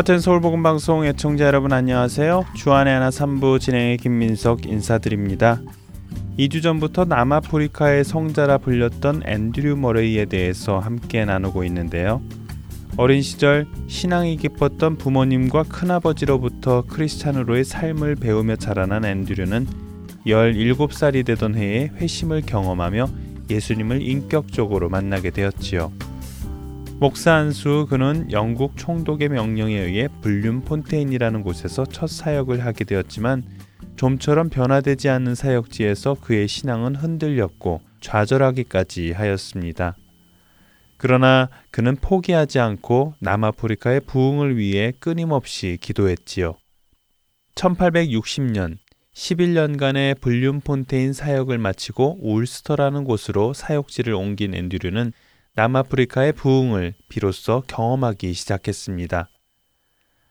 하튼 서울복음 방송 애청자 여러분 안녕하세요. 주안의 하나 3부 진행의 김민석 인사드립니다. 2주 전부터 남아프리카의 성자라 불렸던 앤드류 머레이에 대해서 함께 나누고 있는데요. 어린 시절 신앙이 깊었던 부모님과 큰아버지로부터 크리스찬으로의 삶을 배우며 자라난 앤드류는 17살이 되던 해에 회심을 경험하며 예수님을 인격적으로 만나게 되었지요. 목사 안수 그는 영국 총독의 명령에 의해 불륜 폰테인이라는 곳에서 첫 사역을 하게 되었지만 좀처럼 변화되지 않는 사역지에서 그의 신앙은 흔들렸고 좌절하기까지 하였습니다. 그러나 그는 포기하지 않고 남아프리카의 부흥을 위해 끊임없이 기도했지요. 1860년 11년간의 불륜 폰테인 사역을 마치고 울스터라는 곳으로 사역지를 옮긴 앤드류는 남아프리카의 부흥을 비로소 경험하기 시작했습니다.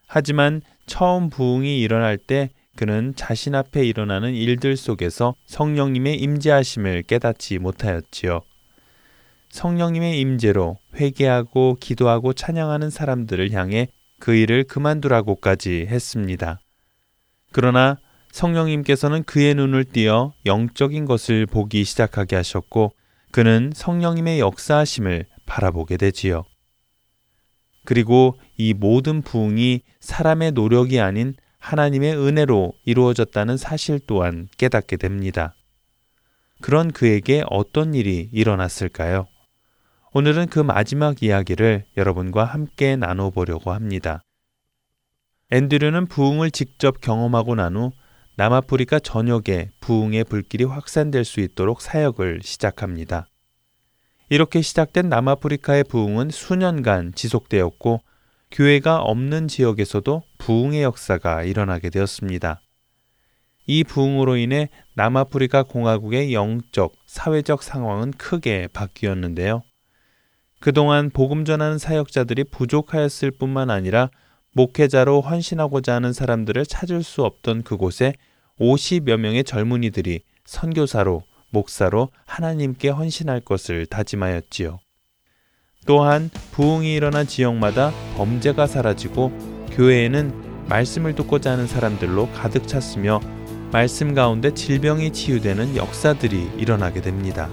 하지만 처음 부흥이 일어날 때 그는 자신 앞에 일어나는 일들 속에서 성령님의 임재하심을 깨닫지 못하였지요. 성령님의 임재로 회개하고 기도하고 찬양하는 사람들을 향해 그 일을 그만두라고까지 했습니다. 그러나 성령님께서는 그의 눈을 띄어 영적인 것을 보기 시작하게 하셨고 그는 성령님의 역사하심을 바라보게 되지요. 그리고 이 모든 부흥이 사람의 노력이 아닌 하나님의 은혜로 이루어졌다는 사실 또한 깨닫게 됩니다. 그런 그에게 어떤 일이 일어났을까요? 오늘은 그 마지막 이야기를 여러분과 함께 나눠보려고 합니다. 앤드류는 부흥을 직접 경험하고 난 후 남아프리카 전역에 부흥의 불길이 확산될 수 있도록 사역을 시작합니다. 이렇게 시작된 남아프리카의 부흥은 수년간 지속되었고 교회가 없는 지역에서도 부흥의 역사가 일어나게 되었습니다. 이 부흥으로 인해 남아프리카 공화국의 영적, 사회적 상황은 크게 바뀌었는데요. 그동안 복음 전하는 사역자들이 부족하였을 뿐만 아니라 목회자로 헌신하고자 하는 사람들을 찾을 수 없던 그곳에 50여 명의 젊은이들이 선교사로 목사로 하나님께 헌신할 것을 다짐하였지요. 또한 부흥이 일어난 지역마다 범죄가 사라지고 교회에는 말씀을 듣고자 하는 사람들로 가득 찼으며 말씀 가운데 질병이 치유되는 역사들이 일어나게 됩니다.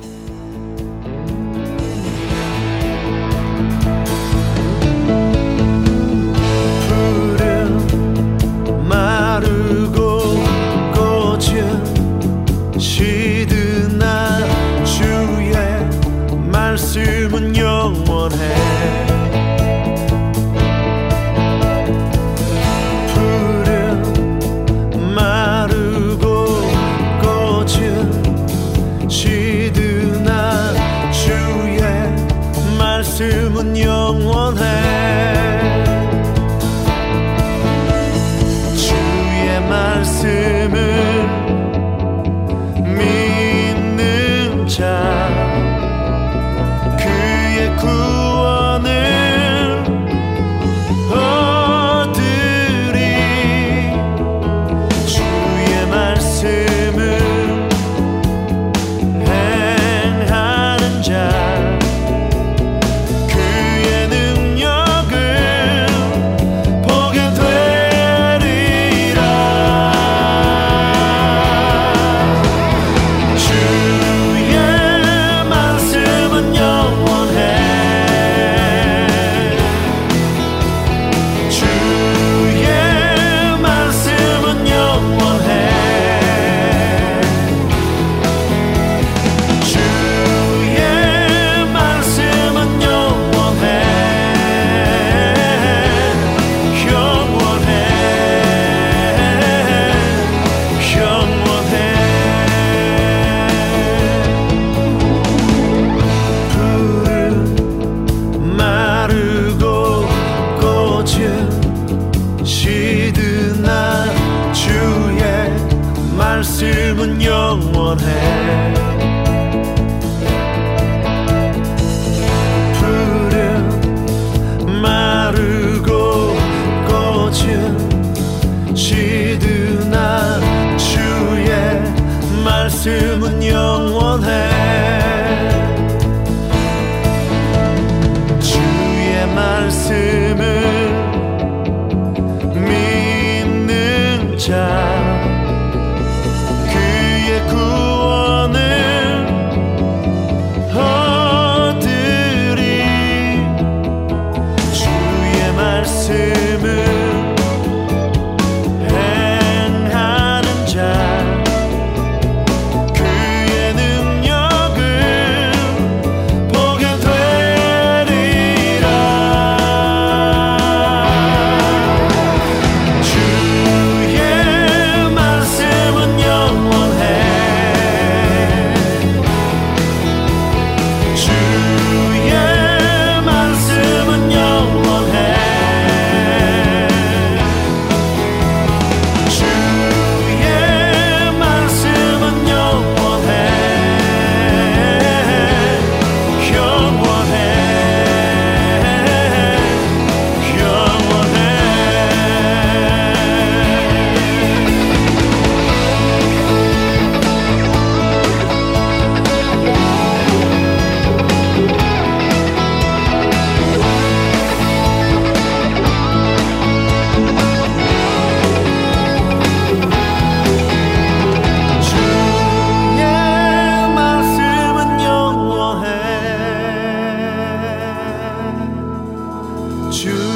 you.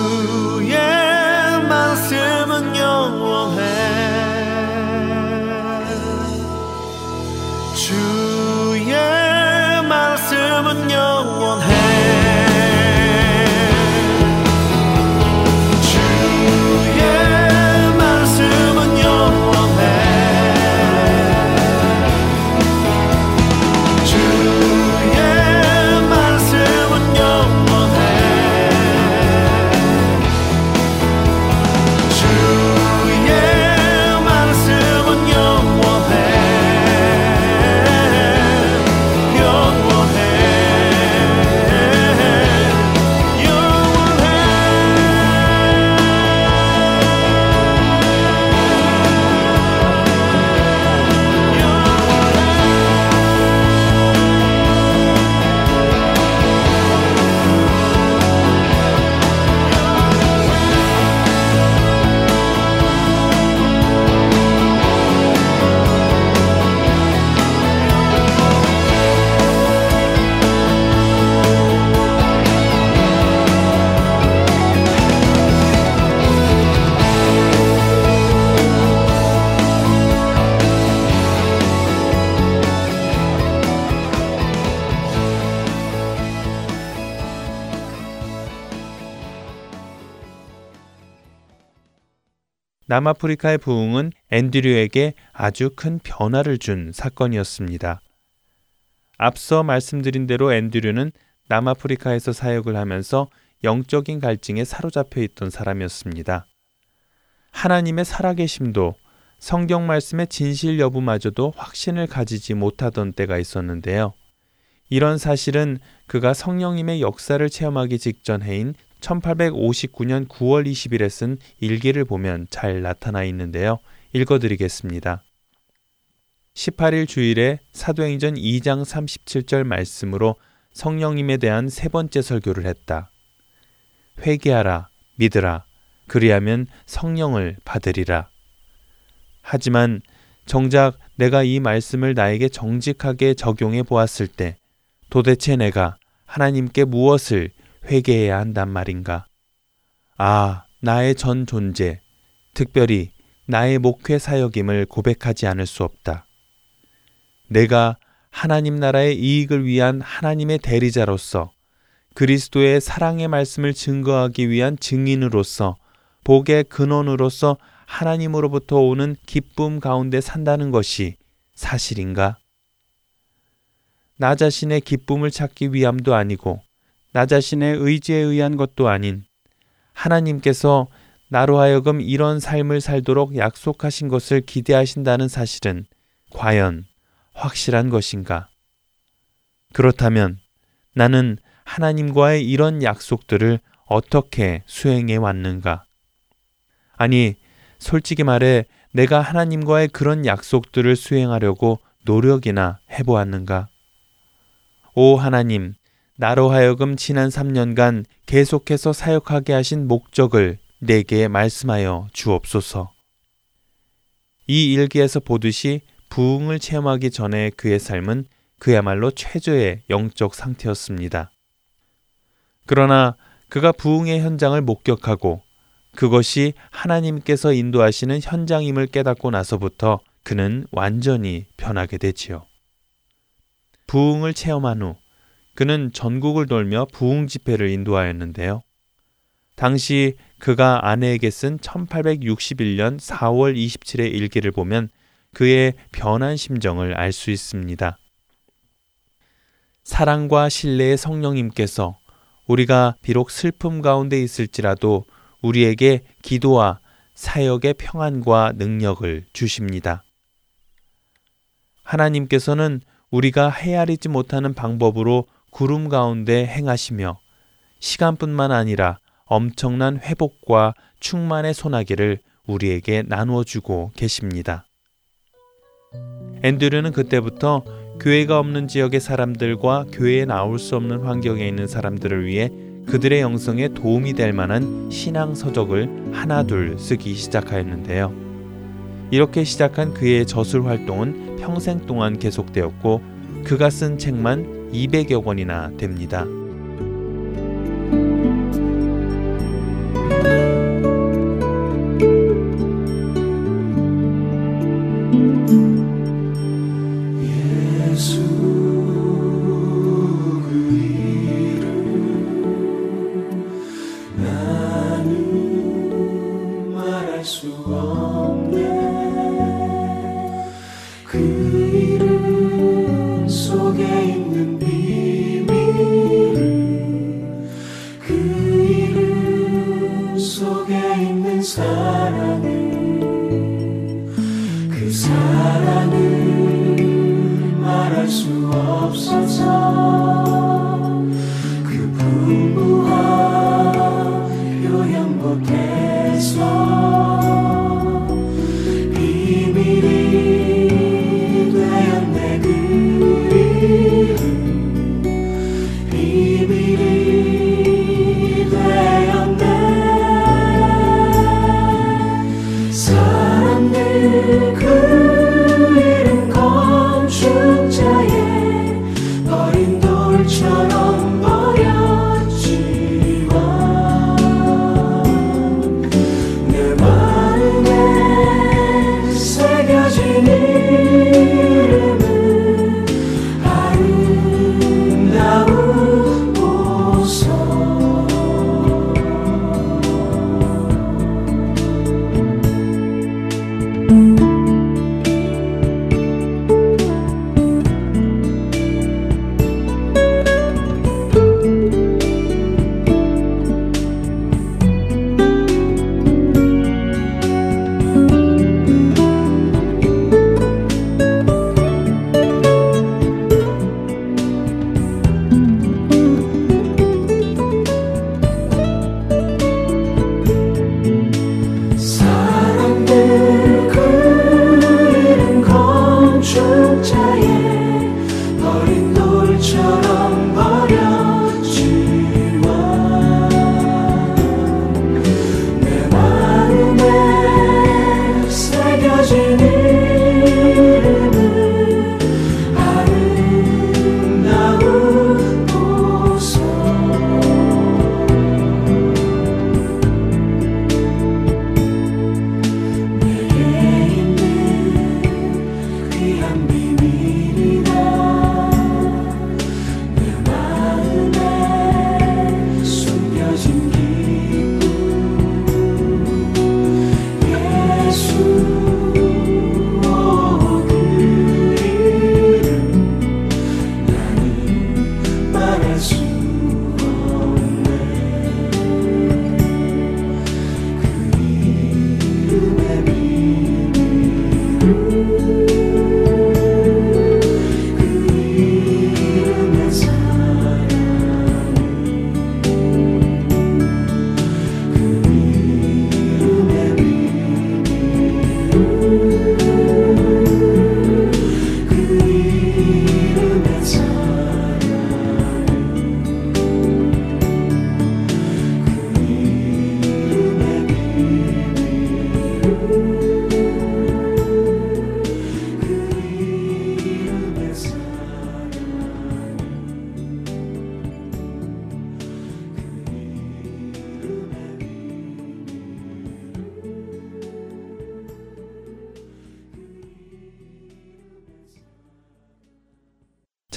남아프리카의 부흥은 앤드류에게 아주 큰 변화를 준 사건이었습니다. 앞서 말씀드린 대로 앤드류는 남아프리카에서 사역을 하면서 영적인 갈증에 사로잡혀 있던 사람이었습니다. 하나님의 살아계심도 성경 말씀의 진실 여부마저도 확신을 가지지 못하던 때가 있었는데요. 이런 사실은 그가 성령님의 역사를 체험하기 직전 해인 1859년 9월 20일에 쓴 일기를 보면 잘 나타나 있는데요. 읽어드리겠습니다. 18일 주일에 사도행전 2장 37절 말씀으로 성령님에 대한 세 번째 설교를 했다. 회개하라, 믿으라, 그리하면 성령을 받으리라. 하지만 정작 내가 이 말씀을 나에게 정직하게 적용해 보았을 때 도대체 내가 하나님께 무엇을 회개해야 한단 말인가? 아, 나의 전 존재, 특별히 나의 목회 사역임을 고백하지 않을 수 없다. 내가 하나님 나라의 이익을 위한 하나님의 대리자로서 그리스도의 사랑의 말씀을 증거하기 위한 증인으로서 복의 근원으로서 하나님으로부터 오는 기쁨 가운데 산다는 것이 사실인가? 나 자신의 기쁨을 찾기 위함도 아니고 나 자신의 의지에 의한 것도 아닌 하나님께서 나로 하여금 이런 삶을 살도록 약속하신 것을 기대하신다는 사실은 과연 확실한 것인가? 그렇다면 나는 하나님과의 이런 약속들을 어떻게 수행해 왔는가? 아니, 솔직히 말해 내가 하나님과의 그런 약속들을 수행하려고 노력이나 해보았는가? 오 하나님, 나로 하여금 지난 3년간 계속해서 사역하게 하신 목적을 내게 말씀하여 주옵소서. 이 일기에서 보듯이 부흥을 체험하기 전에 그의 삶은 그야말로 최저의 영적 상태였습니다. 그러나 그가 부흥의 현장을 목격하고 그것이 하나님께서 인도하시는 현장임을 깨닫고 나서부터 그는 완전히 변하게 되지요. 부흥을 체험한 후 그는 전국을 돌며 부흥 집회를 인도하였는데요. 당시 그가 아내에게 쓴 1861년 4월 27일 일기를 보면 그의 변한 심정을 알 수 있습니다. 사랑과 신뢰의 성령님께서 우리가 비록 슬픔 가운데 있을지라도 우리에게 기도와 사역의 평안과 능력을 주십니다. 하나님께서는 우리가 헤아리지 못하는 방법으로 구름 가운데 행하시며 시간뿐만 아니라 엄청난 회복과 충만의 소나기를 우리에게 나누어 주고 계십니다. 앤드류는 그때부터 교회가 없는 지역의 사람들과 교회에 나올 수 없는 환경에 있는 사람들을 위해 그들의 영성에 도움이 될 만한 신앙 서적을 하나둘 쓰기 시작하였는데요. 이렇게 시작한 그의 저술 활동은 평생 동안 계속되었고 그가 쓴 책만 200여 권이나 됩니다.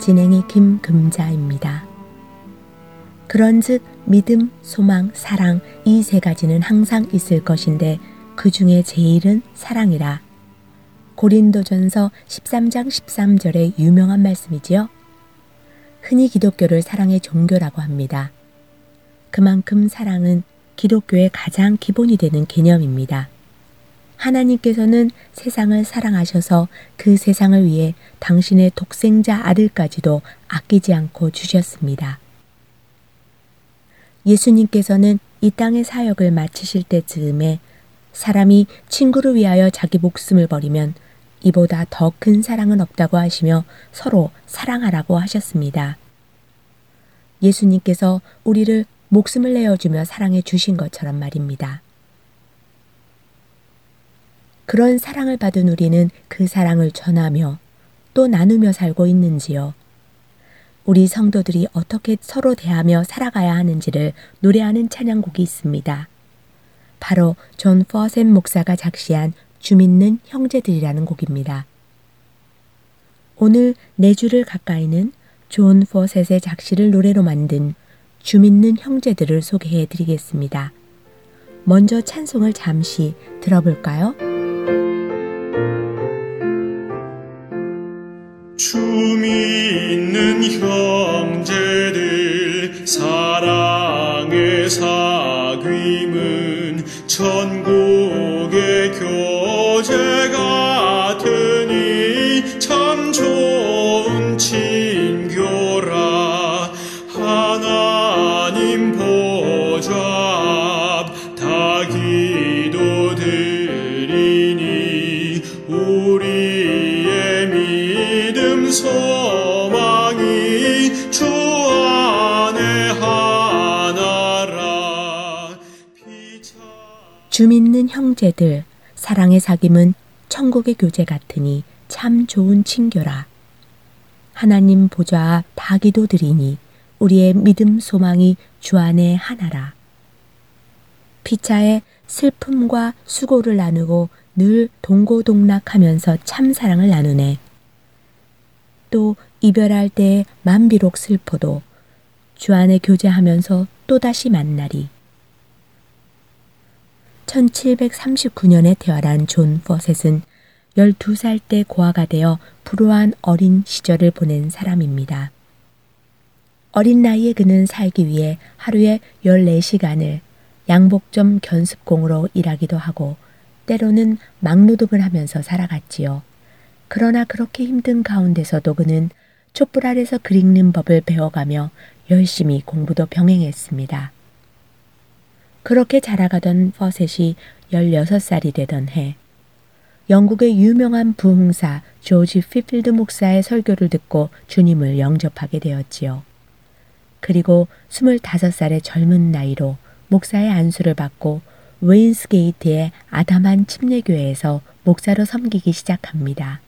진행의 김금자입니다. 그런즉 믿음, 소망, 사랑 이 세 가지는 항상 있을 것인데 그 중에 제일은 사랑이라. 고린도전서 13장 13절의 유명한 말씀이지요. 흔히 기독교를 사랑의 종교라고 합니다. 그만큼 사랑은 기독교의 가장 기본이 되는 개념입니다. 하나님께서는 세상을 사랑하셔서 그 세상을 위해 당신의 독생자 아들까지도 아끼지 않고 주셨습니다. 예수님께서는 이 땅의 사역을 마치실 때 즈음에 사람이 친구를 위하여 자기 목숨을 버리면 이보다 더 큰 사랑은 없다고 하시며 서로 사랑하라고 하셨습니다. 예수님께서 우리를 목숨을 내어주며 사랑해 주신 것처럼 말입니다. 그런 사랑을 받은 우리는 그 사랑을 전하며 또 나누며 살고 있는지요. 우리 성도들이 어떻게 서로 대하며 살아가야 하는지를 노래하는 찬양곡이 있습니다. 바로 존 퍼셋 목사가 작시한 주 믿는 형제들이라는 곡입니다. 오늘 내 주를 가까이는 존 퍼셋의 작시를 노래로 만든 주 믿는 형제들을 소개해 드리겠습니다. 먼저 찬송을 잠시 들어볼까요? 주있는 형제들 사랑의 사귐은 천국 형제들 사랑의 사귐은 천국의 교제 같으니 참 좋은 친교라. 하나님 보좌 앞다 기도드리니 우리의 믿음 소망이 주 안에 하나라. 피차에 슬픔과 수고를 나누고 늘 동고동락하면서 참 사랑을 나누네. 또 이별할 때에 만비록 슬퍼도 주 안에 교제하면서 또다시 만나리. 1739년에 태어난 존 포셋은 12살 때 고아가 되어 불우한 어린 시절을 보낸 사람입니다. 어린 나이에 그는 살기 위해 하루에 14시간을 양복점 견습공으로 일하기도 하고 때로는 막노동을 하면서 살아갔지요. 그러나 그렇게 힘든 가운데서도 그는 촛불 아래서 글 읽는 법을 배워가며 열심히 공부도 병행했습니다. 그렇게 자라가던 포셋이 16살이 되던 해, 영국의 유명한 부흥사 조지 휫필드 목사의 설교를 듣고 주님을 영접하게 되었지요. 그리고 25살의 젊은 나이로 목사의 안수를 받고 웨인스게이트의 아담한 침례교회에서 목사로 섬기기 시작합니다.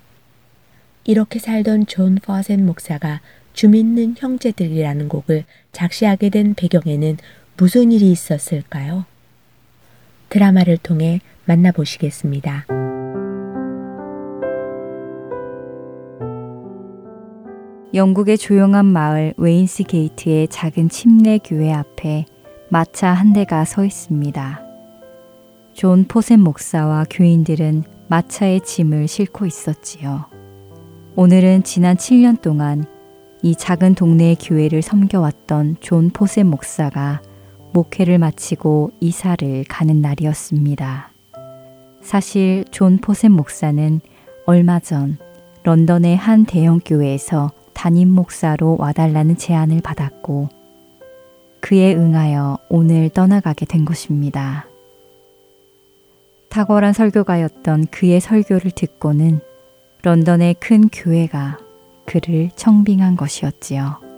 이렇게 살던 존 포셋 목사가 주 믿는 형제들이라는 곡을 작시하게 된 배경에는 무슨 일이 있었을까요? 드라마를 통해 만나보시겠습니다. 영국의 조용한 마을 웨인스 게이트의 작은 침례 교회 앞에 마차 한 대가 서 있습니다. 존 포셋 목사와 교인들은 마차의 짐을 싣고 있었지요. 오늘은 지난 7년 동안 이 작은 동네의 교회를 섬겨왔던 존 포셋 목사가 목회를 마치고 이사를 가는 날이었습니다. 사실 존 포셋 목사는 얼마 전 런던의 한 대형 교회에서 담임 목사로 와달라는 제안을 받았고 그에 응하여 오늘 떠나가게 된 것입니다. 탁월한 설교가였던 그의 설교를 듣고는 런던의 큰 교회가 그를 청빙한 것이었지요.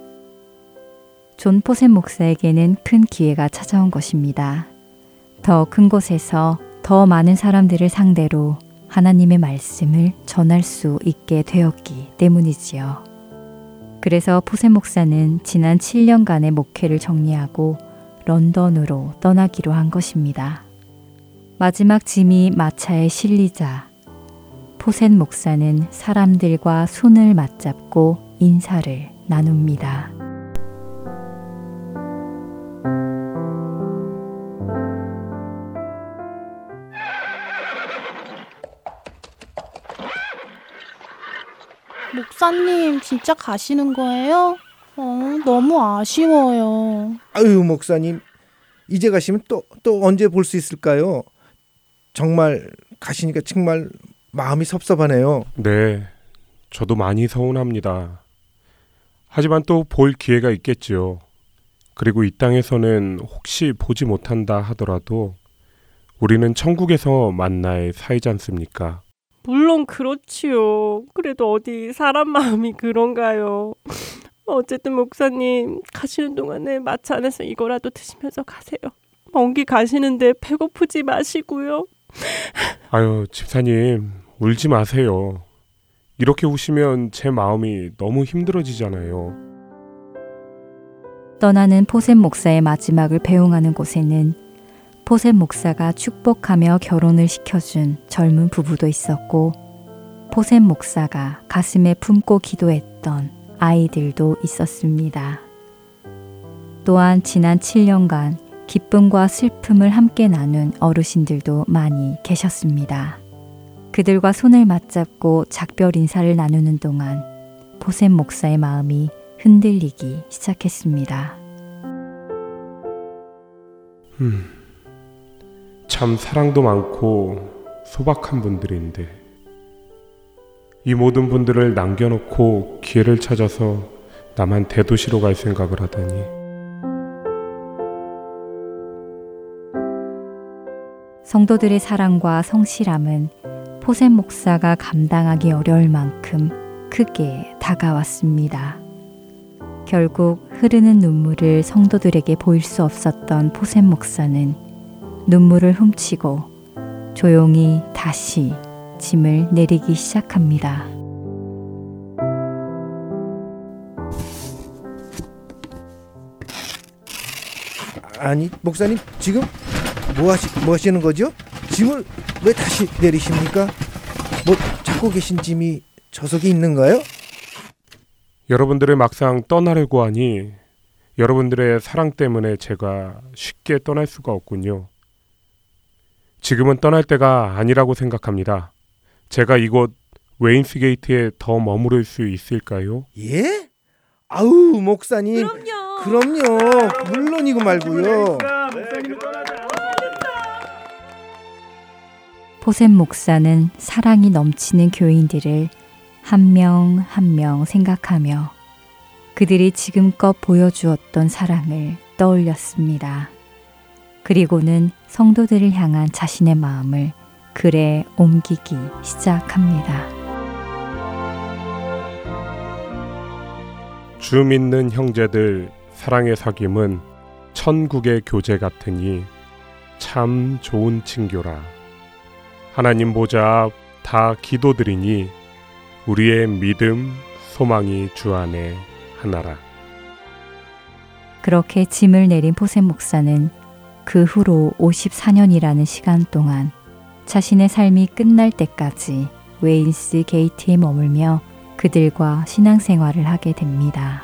존 포셋 목사에게는 큰 기회가 찾아온 것입니다. 더 큰 곳에서 더 많은 사람들을 상대로 하나님의 말씀을 전할 수 있게 되었기 때문이지요. 그래서 포셋 목사는 지난 7년간의 목회를 정리하고 런던으로 떠나기로 한 것입니다. 마지막 짐이 마차에 실리자 포센 목사는 사람들과 손을 맞잡고 인사를 나눕니다. 목사님, 진짜 가시는 거예요? 어, 너무 아쉬워요. 아유, 목사님. 이제 가시면 또, 또 언제 볼 수 있을까요? 정말 가시니까 정말 마음이 섭섭하네요. 네. 저도 많이 서운합니다. 하지만 또 볼 기회가 있겠지요. 그리고 이 땅에서는 혹시 보지 못한다 하더라도 우리는 천국에서 만날 사이지 않습니까? 물론 그렇지요. 그래도 어디 사람 마음이 그런가요? 어쨌든 목사님 가시는 동안에 마차 안에서 이거라도 드시면서 가세요. 먼길 가시는데 배고프지 마시고요. 아유, 집사님, 울지 마세요. 이렇게 우시면 제 마음이 너무 힘들어지잖아요. 떠나는 포셈 목사의 마지막을 배웅하는 곳에는 포셈 목사가 축복하며 결혼을 시켜준 젊은 부부도 있었고 포셈 목사가 가슴에 품고 기도했던 아이들도 있었습니다. 또한 지난 7년간 기쁨과 슬픔을 함께 나눈 어르신들도 많이 계셨습니다. 그들과 손을 맞잡고 작별 인사를 나누는 동안 포셈 목사의 마음이 흔들리기 시작했습니다. 음. 참 사랑도 많고 소박한 분들인데 이 모든 분들을 남겨놓고 기회를 찾아서 나만 대도시로 갈 생각을 하다니 성도들의 사랑과 성실함은 포센 목사가 감당하기 어려울 만큼 크게 다가왔습니다. 결국 흐르는 눈물을 성도들에게 보일 수 없었던 포센 목사는 눈물을 훔치고 조용히 다시 짐을 내리기 시작합니다. 아니, 목사님 지금 뭐 하시 뭐 하시는 거죠? 짐을 왜 다시 내리십니까? 뭐 잡고 계신 짐이 저 속에 있는가요? 여러분들을 막상 떠나려고 하니 여러분들의 사랑 때문에 제가 쉽게 떠날 수가 없군요. 지금은 떠날 때가 아니라고 생각합니다. 제가 이곳 웨인스 게이트에 더 머무를 수 있을까요? 예? 아우 목사님. 그럼요. 그럼요. 물론이고 말고요. 포셈 목사는 사랑이 넘치는 교인들을 한명 한 명 생각하며 그들이 지금껏 보여주었던 사랑을 떠올렸습니다. 그리고는 성도들을 향한 자신의 마음을 글에 옮기기 시작합니다. 주 믿는 형제들 사랑의 사귐은 천국의 교제 같으니 참 좋은 친교라. 하나님 보자 다 기도드리니 우리의 믿음 소망이 주 안에 하나라. 그렇게 짐을 내린 포셈 목사는 그 후로 54년이라는 시간 동안 자신의 삶이 끝날 때까지 웨인스 게이트에 머물며 그들과 신앙생활을 하게 됩니다.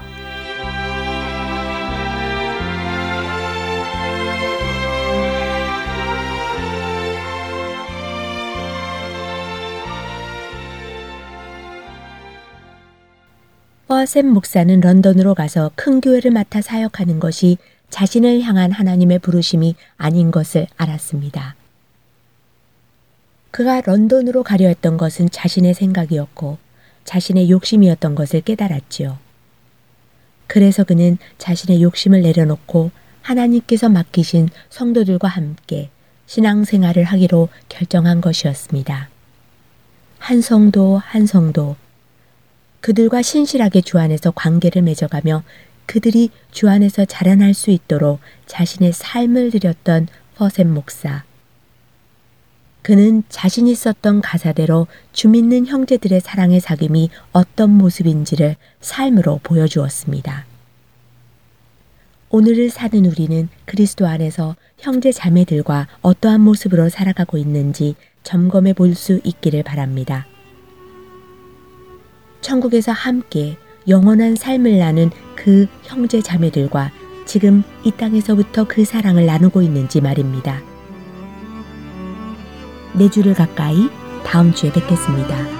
허셈 목사는 런던으로 가서 큰 교회를 맡아 사역하는 것이 자신을 향한 하나님의 부르심이 아닌 것을 알았습니다. 그가 런던으로 가려 했던 것은 자신의 생각이었고 자신의 욕심이었던 것을 깨달았지요. 그래서 그는 자신의 욕심을 내려놓고 하나님께서 맡기신 성도들과 함께 신앙생활을 하기로 결정한 것이었습니다. 한 성도 한 성도 그들과 신실하게 주 안에서 관계를 맺어가며 그들이 주 안에서 자라날 수 있도록 자신의 삶을 드렸던 퍼셈 목사. 그는 자신이 썼던 가사대로 주 믿는 형제들의 사랑의 사귐이 어떤 모습인지를 삶으로 보여주었습니다. 오늘을 사는 우리는 그리스도 안에서 형제 자매들과 어떠한 모습으로 살아가고 있는지 점검해 볼 수 있기를 바랍니다. 천국에서 함께 영원한 삶을 나눈 그 형제 자매들과 지금 이 땅에서부터 그 사랑을 나누고 있는지 말입니다. 내네 주를 가까이 다음 주에 뵙겠습니다.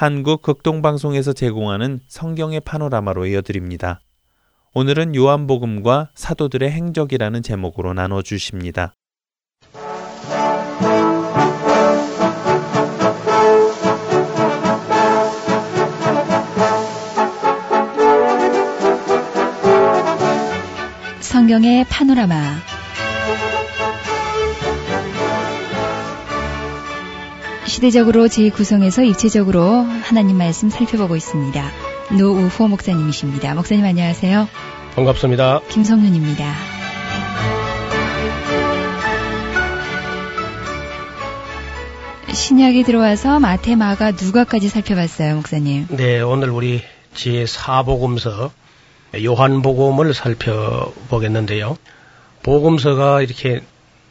한국 극동방송에서 제공하는 성경의 파노라마로 이어드립니다. 오늘은 요한복음과 사도들의 행적이라는 제목으로 나눠 주십니다. 성경의 파노라마 시대적으로 재구성해서 입체적으로 하나님 말씀 살펴보고 있습니다. 노우호 목사님이십니다. 목사님 안녕하세요. 반갑습니다. 김성윤입니다. 신약이 들어와서 마태, 마가, 누가까지 살펴봤어요, 목사님. 네, 오늘 우리 제4복음서 요한복음을 살펴보겠는데요. 복음서가 이렇게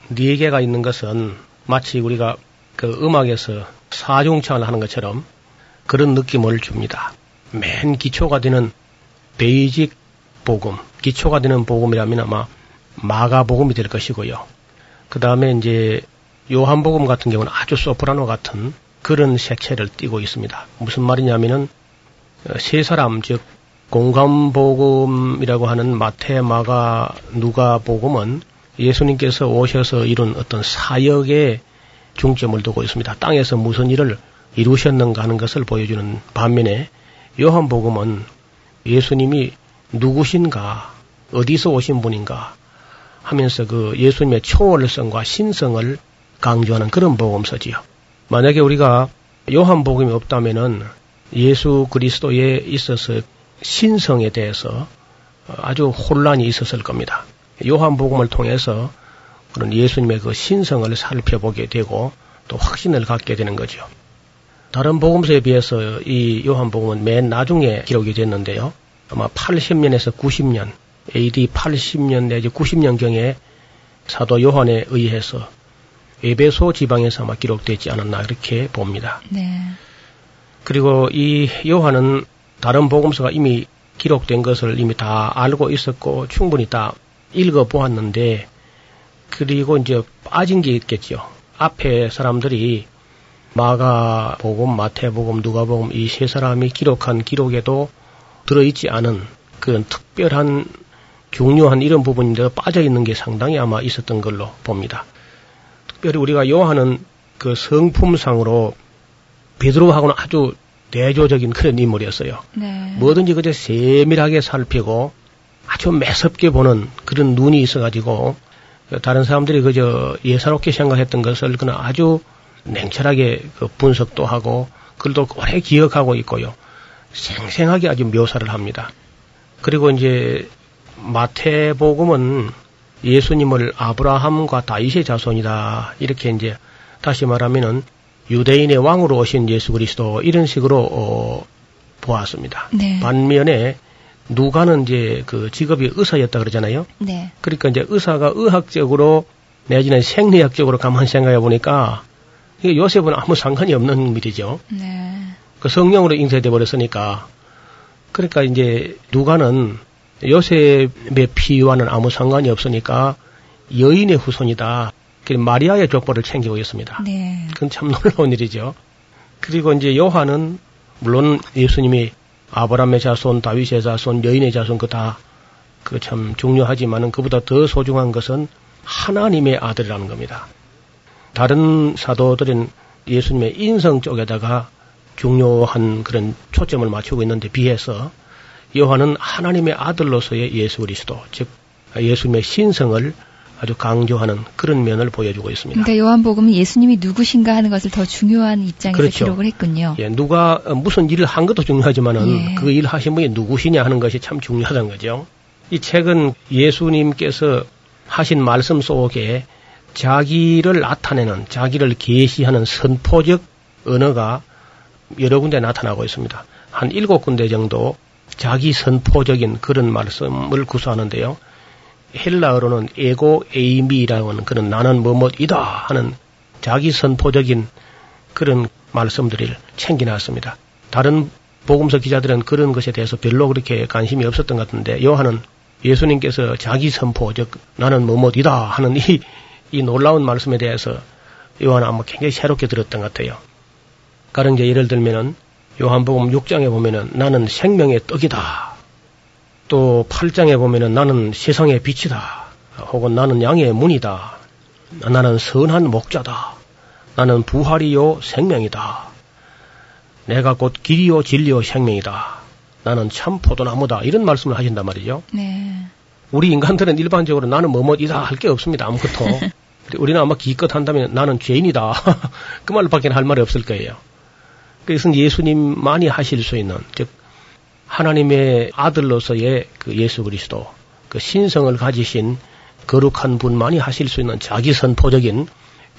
네 개가 있는 것은 마치 우리가 그 음악에서 사중창을 하는 것처럼 그런 느낌을 줍니다. 맨 기초가 되는 basic 복음, 기초가 되는 복음이라면 아마 마가복음이 될 것이고요. 그 다음에 이제 요한복음 같은 경우는 아주 소프라노 같은 그런 색채를 띠고 있습니다. 무슨 말이냐면은 어, 세 사람 즉 공관복음이라고 하는 마태, 마가, 누가 복음은 예수님께서 오셔서 이룬 어떤 사역의 중점을 두고 있습니다. 땅에서 무슨 일을 이루셨는가 하는 것을 보여주는 반면에 요한복음은 예수님이 누구신가, 어디서 오신 분인가 하면서 그 예수님의 초월성과 신성을 강조하는 그런 복음서지요. 만약에 우리가 요한복음이 없다면은 예수 그리스도에 있어서 신성에 대해서 아주 혼란이 있었을 겁니다. 요한복음을 통해서 그런 예수님의 그 신성을 살펴보게 되고 또 확신을 갖게 되는 거죠. 다른 복음서에 비해서 이 요한복음은 맨 나중에 기록이 됐는데요. 아마 80년에서 90년, AD 80년 내지 90년경에 사도 요한에 의해서 에베소 지방에서 아마 기록되지 않았나 그렇게 봅니다. 네. 그리고 이 요한은 다른 복음서가 이미 기록된 것을 이미 다 알고 있었고 충분히 다 읽어 보았는데 그리고 이제 빠진 게 있겠죠. 앞에 사람들이 마가복음, 마태복음, 누가복음 이 세 사람이 기록한 기록에도 들어있지 않은 그런 특별한 중요한 이런 부분인데 빠져 있는 게 상당히 아마 있었던 걸로 봅니다. 특별히 우리가 요한은 그 성품상으로 베드로하고는 아주 대조적인 그런 인물이었어요. 네. 뭐든지 그저 세밀하게 살피고 아주 매섭게 보는 그런 눈이 있어가지고 다른 사람들이 그저 예사롭게 생각했던 것을 그는 아주 냉철하게 그 분석도 하고 그걸도 오래 기억하고 있고요. 생생하게 아주 묘사를 합니다. 그리고 이제 마태복음은 예수님을 아브라함과 다윗의 자손이다. 이렇게 이제 다시 말하면은 유대인의 왕으로 오신 예수 그리스도 이런 식으로 어, 보았습니다. 네. 반면에 누가는 이제 그 직업이 의사였다 그러잖아요. 네. 그러니까 이제 의사가 의학적으로 내지는 생리학적으로 가만 생각해 보니까 이게 요셉은 아무 상관이 없는 일이죠. 네. 그 성령으로 잉태돼 버렸으니까 그러니까 이제 누가는 요셉의 피와는 아무 상관이 없으니까 여인의 후손이다. 그 마리아의 족보를 챙기고 있습니다. 네. 그건 참 놀라운 일이죠. 그리고 이제 요한은 물론 예수님이 아브라함의 자손, 다윗의 자손, 여인의 자손 그 다 그 참 중요하지만은 그보다 더 소중한 것은 하나님의 아들이라는 겁니다. 다른 사도들은 예수님의 인성 쪽에다가 중요한 그런 초점을 맞추고 있는데 비해서 요한은 하나님의 아들로서의 예수 그리스도, 즉 예수님의 신성을 아주 강조하는 그런 면을 보여주고 있습니다. 그러니까 요한복음은 예수님이 누구신가 하는 것을 더 중요한 입장에서 그렇죠. 기록을 했군요. 예, 누가 무슨 일을 한 것도 중요하지만은 예. 그일 하신 분이 누구시냐 하는 것이 참 중요하다는 거죠. 이 책은 예수님께서 하신 말씀 속에 자기를 나타내는 자기를 계시하는 선포적 언어가 여러 군데 나타나고 있습니다. 한 일곱 군데 정도 자기 선포적인 그런 말씀을 구사하는데요. 헬라어로는 에고 에이미라고 하는 그런 나는 뭐뭐이다 하는 자기 선포적인 그런 말씀들을 챙겨놨습니다. 다른 복음서 기자들은 그런 것에 대해서 별로 그렇게 관심이 없었던 것 같은데 요한은 예수님께서 자기 선포 즉 나는 뭐뭐이다 하는 이, 이 놀라운 말씀에 대해서 요한은 아마 굉장히 새롭게 들었던 것 같아요. 가령 예를 들면은 요한복음 6장에 보면은 나는 생명의 떡이다. 또 8장에 보면은 나는 세상의 빛이다. 혹은 나는 양의 문이다. 나는 선한 목자다. 나는 부활이요 생명이다. 내가 곧 길이요 진리요 생명이다. 나는 참 포도나무다. 이런 말씀을 하신단 말이죠. 네. 우리 인간들은 일반적으로 나는 뭐뭐이다 할 게 없습니다. 아무것도. 우리는 아마 기껏 한다면 나는 죄인이다. 그 말밖에 할 말이 없을 거예요. 그것은 예수님만이 하실 수 있는, 즉, 하나님의 아들로서의 그 예수 그리스도 그 신성을 가지신 거룩한 분만이 하실 수 있는 자기 선포적인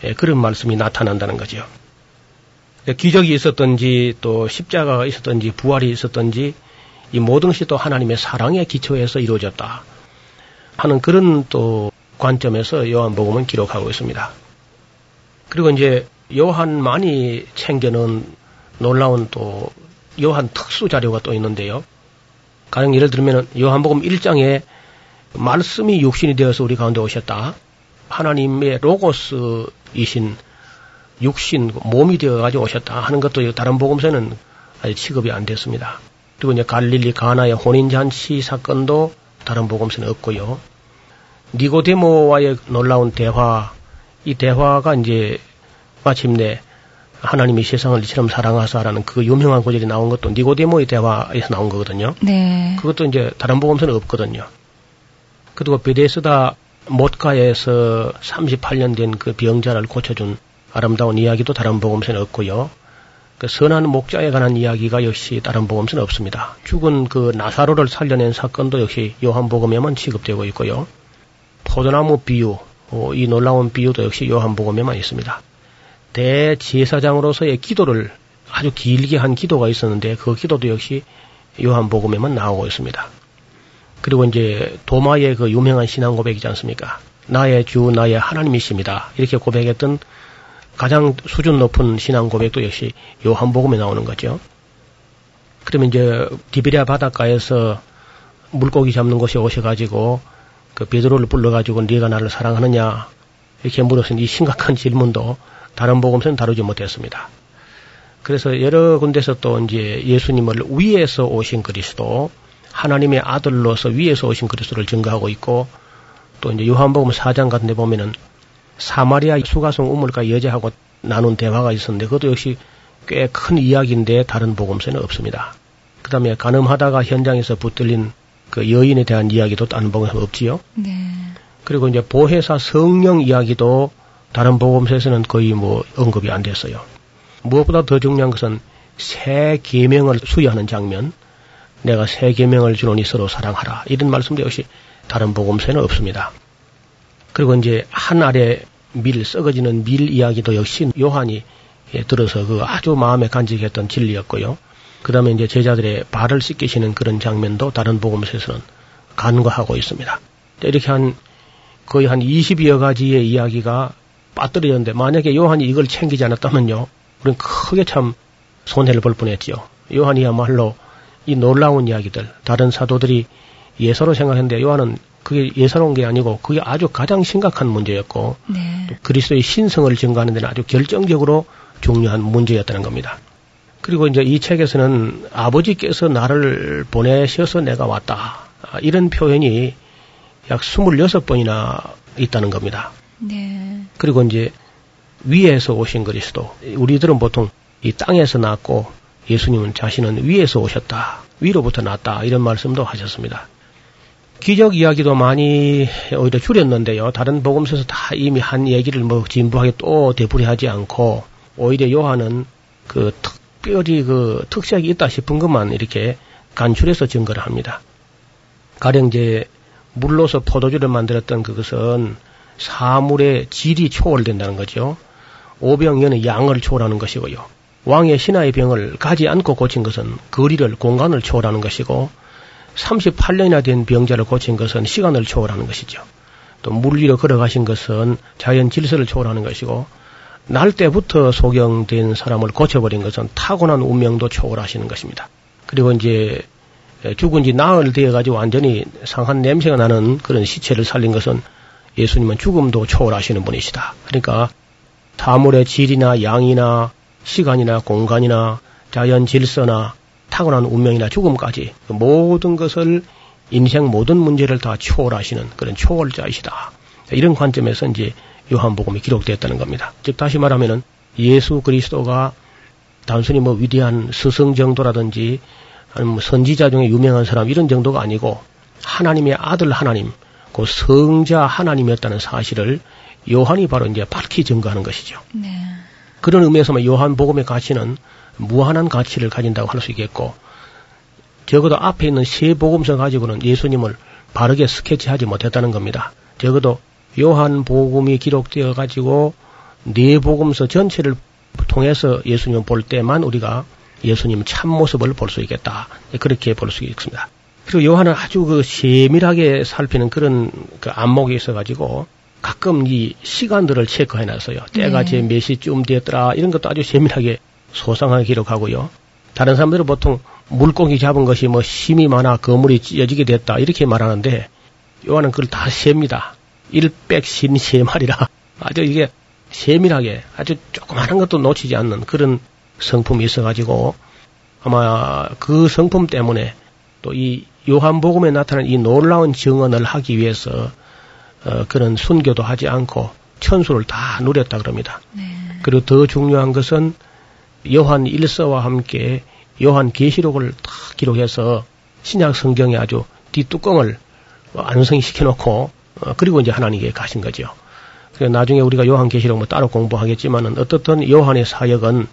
예, 그런 말씀이 나타난다는 거죠. 기적이 있었던지 또 십자가가 있었던지 부활이 있었던지 이 모든 것이 또 하나님의 사랑에 기초해서 이루어졌다 하는 그런 또 관점에서 요한복음은 기록하고 있습니다. 그리고 이제 요한만이 챙겨놓은 놀라운 또 요한 특수 자료가 또 있는데요. 가령 예를 들면 요한복음 1장에 말씀이 육신이 되어서 우리 가운데 오셨다. 하나님의 로고스이신 육신 몸이 되어 가지고 오셨다 하는 것도 다른 복음서는 아직 취급이 안 됐습니다. 그리고 이제 갈릴리 가나의 혼인 잔치 사건도 다른 복음서는 없고요. 니고데모와의 놀라운 대화 이 대화가 이제 마침내 하나님이 세상을 이처럼 사랑하사라는 그 유명한 구절이 나온 것도 니고데모의 대화에서 나온 거거든요. 네. 그것도 이제 다른 복음서는 없거든요. 그리고 베데스다 못가에서 38년 된 그 병자를 고쳐준 아름다운 이야기도 다른 복음서는 없고요. 그 선한 목자에 관한 이야기가 역시 다른 복음서는 없습니다. 죽은 그 나사로를 살려낸 사건도 역시 요한복음에만 취급되고 있고요. 포도나무 비유, 어, 이 놀라운 비유도 역시 요한복음에만 있습니다. 대제사장으로서의 기도를 아주 길게 한 기도가 있었는데 그 기도도 역시 요한복음에만 나오고 있습니다. 그리고 이제 도마의 그 유명한 신앙 고백이지 않습니까? 나의 주, 나의 하나님이십니다. 이렇게 고백했던 가장 수준 높은 신앙 고백도 역시 요한복음에 나오는 거죠. 그러면 이제 디베리아 바닷가에서 물고기 잡는 곳에 오셔가지고 그 베드로를 불러가지고 네가 나를 사랑하느냐 이렇게 물었은 이 심각한 질문도 다른 복음서는 다루지 못했습니다. 그래서 여러 군데서 또 이제 예수님을 위에서 오신 그리스도, 하나님의 아들로서 위에서 오신 그리스도를 증거하고 있고, 또 이제 요한복음 4장 같은 데 보면은 사마리아 수가성 우물가 여자하고 나눈 대화가 있었는데 그것도 역시 꽤 큰 이야기인데 다른 복음서는 없습니다. 그 다음에 가늠하다가 현장에서 붙들린 그 여인에 대한 이야기도 다른 복음서 없지요. 네. 그리고 이제 보혜사 성령 이야기도 다른 복음서에서는 거의 뭐 언급이 안 됐어요. 무엇보다 더 중요한 것은 새 계명을 수여하는 장면, 내가 새 계명을 주노니 서로 사랑하라 이런 말씀도 역시 다른 복음서에는 없습니다. 그리고 이제 한 알에 밀 썩어지는 밀 이야기도 역시 요한이 예, 들어서 그 아주 마음에 간직했던 진리였고요. 그 다음에 이제 제자들의 발을 씻기시는 그런 장면도 다른 복음서에서는 간과하고 있습니다. 이렇게 한 거의 한 20여 가지의 이야기가 빠뜨려졌는데 만약에 요한이 이걸 챙기지 않았다면요. 우리는 크게 참 손해를 볼 뻔했지요. 요한이야말로 이 놀라운 이야기들 다른 사도들이 예사로 생각했는데 요한은 그게 예사로운 게 아니고 그게 아주 가장 심각한 문제였고 네. 그리스도의 신성을 증거하는 데는 아주 결정적으로 중요한 문제였다는 겁니다. 그리고 이제 이 책에서는 아버지께서 나를 보내셔서 내가 왔다. 아, 이런 표현이 약 26번이나 있다는 겁니다. 네. 그리고 이제 위에서 오신 그리스도. 우리들은 보통 이 땅에서 났고 예수님은 자신은 위에서 오셨다. 위로부터 났다. 이런 말씀도 하셨습니다. 기적 이야기도 많이 오히려 줄였는데요. 다른 복음서에서 다 이미 한 얘기를 뭐 진부하게 또 되풀이하지 않고 오히려 요한은 그 특별히 그 특색이 있다 싶은 것만 이렇게 간추려서 증거를 합니다. 가령 이제 물로서 포도주를 만들었던 그것은 사물의 질이 초월된다는 거죠. 오병이어는 양을 초월하는 것이고요. 왕의 신하의 병을 가지 않고 고친 것은 거리를 공간을 초월하는 것이고 38년이나 된 병자를 고친 것은 시간을 초월하는 것이죠. 또 물 위로 걸어가신 것은 자연 질서를 초월하는 것이고 날 때부터 소경된 사람을 고쳐버린 것은 타고난 운명도 초월하시는 것입니다. 그리고 이제 죽은 지 나흘 되어 가지고 완전히 상한 냄새가 나는 그런 시체를 살린 것은 예수님은 죽음도 초월하시는 분이시다. 그러니까 사물의 질이나 양이나 시간이나 공간이나 자연 질서나 타고난 운명이나 죽음까지 그 모든 것을 인생 모든 문제를 다 초월하시는 그런 초월자이시다. 이런 관점에서 이제 요한복음이 기록되었다는 겁니다. 즉 다시 말하면은 예수 그리스도가 단순히 뭐 위대한 스승 정도라든지 아니면 뭐 선지자 중에 유명한 사람 이런 정도가 아니고 하나님의 아들 하나님, 그 성자 하나님이었다는 사실을 요한이 바로 이제 밝히 증거하는 것이죠. 네. 그런 의미에서 요한복음의 가치는 무한한 가치를 가진다고 할 수 있겠고 적어도 앞에 있는 세 복음서 가지고는 예수님을 바르게 스케치하지 못했다는 겁니다. 적어도 요한 복음이 기록되어 가지고 네 복음서 전체를 통해서 예수님을 볼 때만 우리가 예수님 참모습을 볼 수 있겠다. 그렇게 볼 수 있습니다. 그리고 요한은 아주 그 세밀하게 살피는 그런 그 안목이 있어가지고 가끔 이 시간들을 체크해 놨어요. 때가 네. 제몇 시쯤 되었더라. 이런 것도 아주 세밀하게 소상하게 기록하고요. 다른 사람들은 보통 물고기 잡은 것이 뭐 힘이 많아 거물이 찢어지게 됐다. 이렇게 말하는데 요한은 그걸 다 셉니다. 일백신 세 마리라. 아주 이게 세밀하게 아주 조그마한 것도 놓치지 않는 그런 성품이 있어가지고 아마 그 성품 때문에 또 이 요한복음에 나타난 이 놀라운 증언을 하기 위해서 어, 그런 순교도 하지 않고 천수를 다 누렸다 그럽니다. 그리고 더 중요한 것은 요한 일서와 함께 요한 계시록을 다 기록해서 신약 성경에 아주 뒷뚜껑을 완성시켜 놓고 어, 그리고 이제 하나님께 가신 거죠. 그래서 나중에 우리가 요한 계시록 뭐 따로 공부하겠지만은 어떻든 요한의 사역은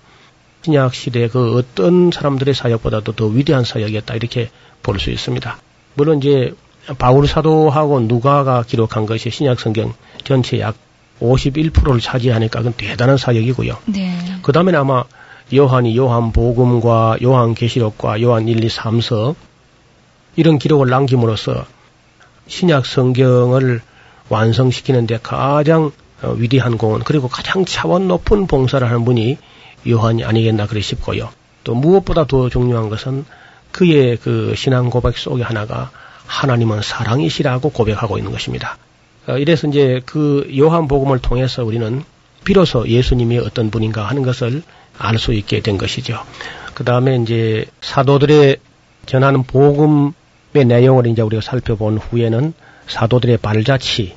신약 시대 그 어떤 사람들의 사역보다도 더 위대한 사역이었다 이렇게 볼 수 있습니다. 물론 이제 바울 사도하고 누가가 기록한 것이 신약 성경 전체 약 51%를 차지하니까 그건 대단한 사역이고요. 네. 그 다음에는 아마 요한이 요한 복음과 요한 계시록과 요한 1, 2, 3서 이런 기록을 남김으로써 신약 성경을 완성시키는 데 가장 어, 위대한 공헌 그리고 가장 차원 높은 봉사를 하는 분이 요한이 아니겠나 그래 싶고요. 또 무엇보다 더 중요한 것은 그의 그 신앙 고백 속에 하나가 하나님은 사랑이시라고 고백하고 있는 것입니다. 어, 이래서 이제 그 요한 복음을 통해서 우리는 비로소 예수님이 어떤 분인가 하는 것을 알 수 있게 된 것이죠. 그 다음에 이제 사도들의 전하는 복음의 내용을 이제 우리가 살펴본 후에는 사도들의 발자취,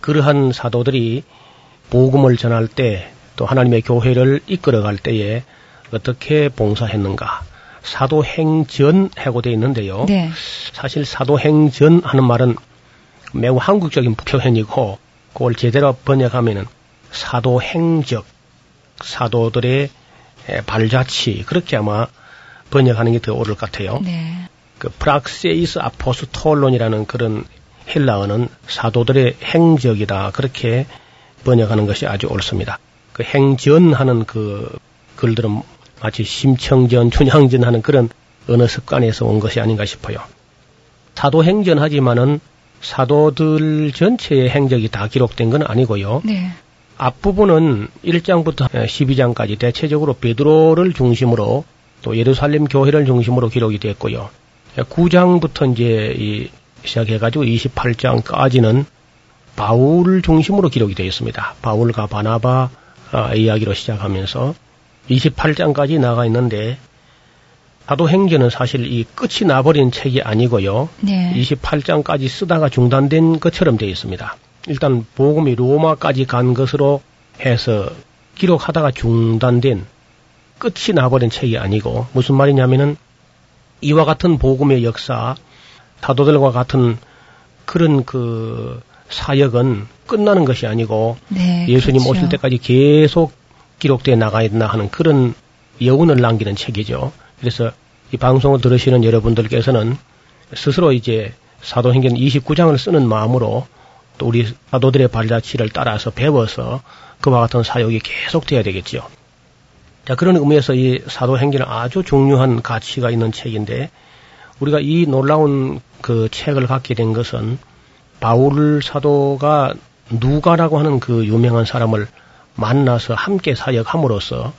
그러한 사도들이 복음을 전할 때 또 하나님의 교회를 이끌어갈 때에 어떻게 봉사했는가. 사도행전 하고 되어 있는데요. 네. 사실 사도행전 하는 말은 매우 한국적인 표현이고 그걸 제대로 번역하면은 사도행적 사도들의 에, 발자취 그렇게 아마 번역하는 게 더 옳을 것 같아요. 네. 그 프락세이스 아포스톨론이라는 그런 헬라어는 사도들의 행적이다 그렇게 번역하는 것이 아주 옳습니다. 그 행전하는 그 글들은 마치 심청전, 춘향전 하는 그런 언어 습관에서 온 것이 아닌가 싶어요. 사도행전 하지만은 사도들 전체의 행적이 다 기록된 건 아니고요. 네. 앞부분은 1장부터 12장까지 대체적으로 베드로를 중심으로 또 예루살렘 교회를 중심으로 기록이 됐고요. 9장부터 이제 이 시작해가지고 28장까지는 바울을 중심으로 기록이 되어 있습니다. 바울과 바나바 아, 이야기로 시작하면서 28장까지 나가 있는데 사도행전은 사실 이 끝이 나버린 책이 아니고요. 네. 28장까지 쓰다가 중단된 것처럼 되어 있습니다. 일단 복음이 로마까지 간 것으로 해서 기록하다가 중단된 끝이 나버린 책이 아니고 무슨 말이냐면은 이와 같은 복음의 역사, 사도들과 같은 그런 그 사역은 끝나는 것이 아니고 네, 예수님 그렇죠. 오실 때까지 계속 기록되어 된다 하는 그런 여운을 남기는 책이죠. 그래서 이 방송을 들으시는 여러분들께서는 스스로 이제 사도행전 29장을 쓰는 마음으로 또 우리 사도들의 발자취를 따라서 배워서 그와 같은 사역이 계속돼야 되겠지요. 자, 그런 의미에서 이 사도행전은 아주 중요한 가치가 있는 책인데 우리가 이 놀라운 그 책을 갖게 된 것은 바울 사도가 누가라고 하는 그 유명한 사람을 만나서 함께 사역함으로써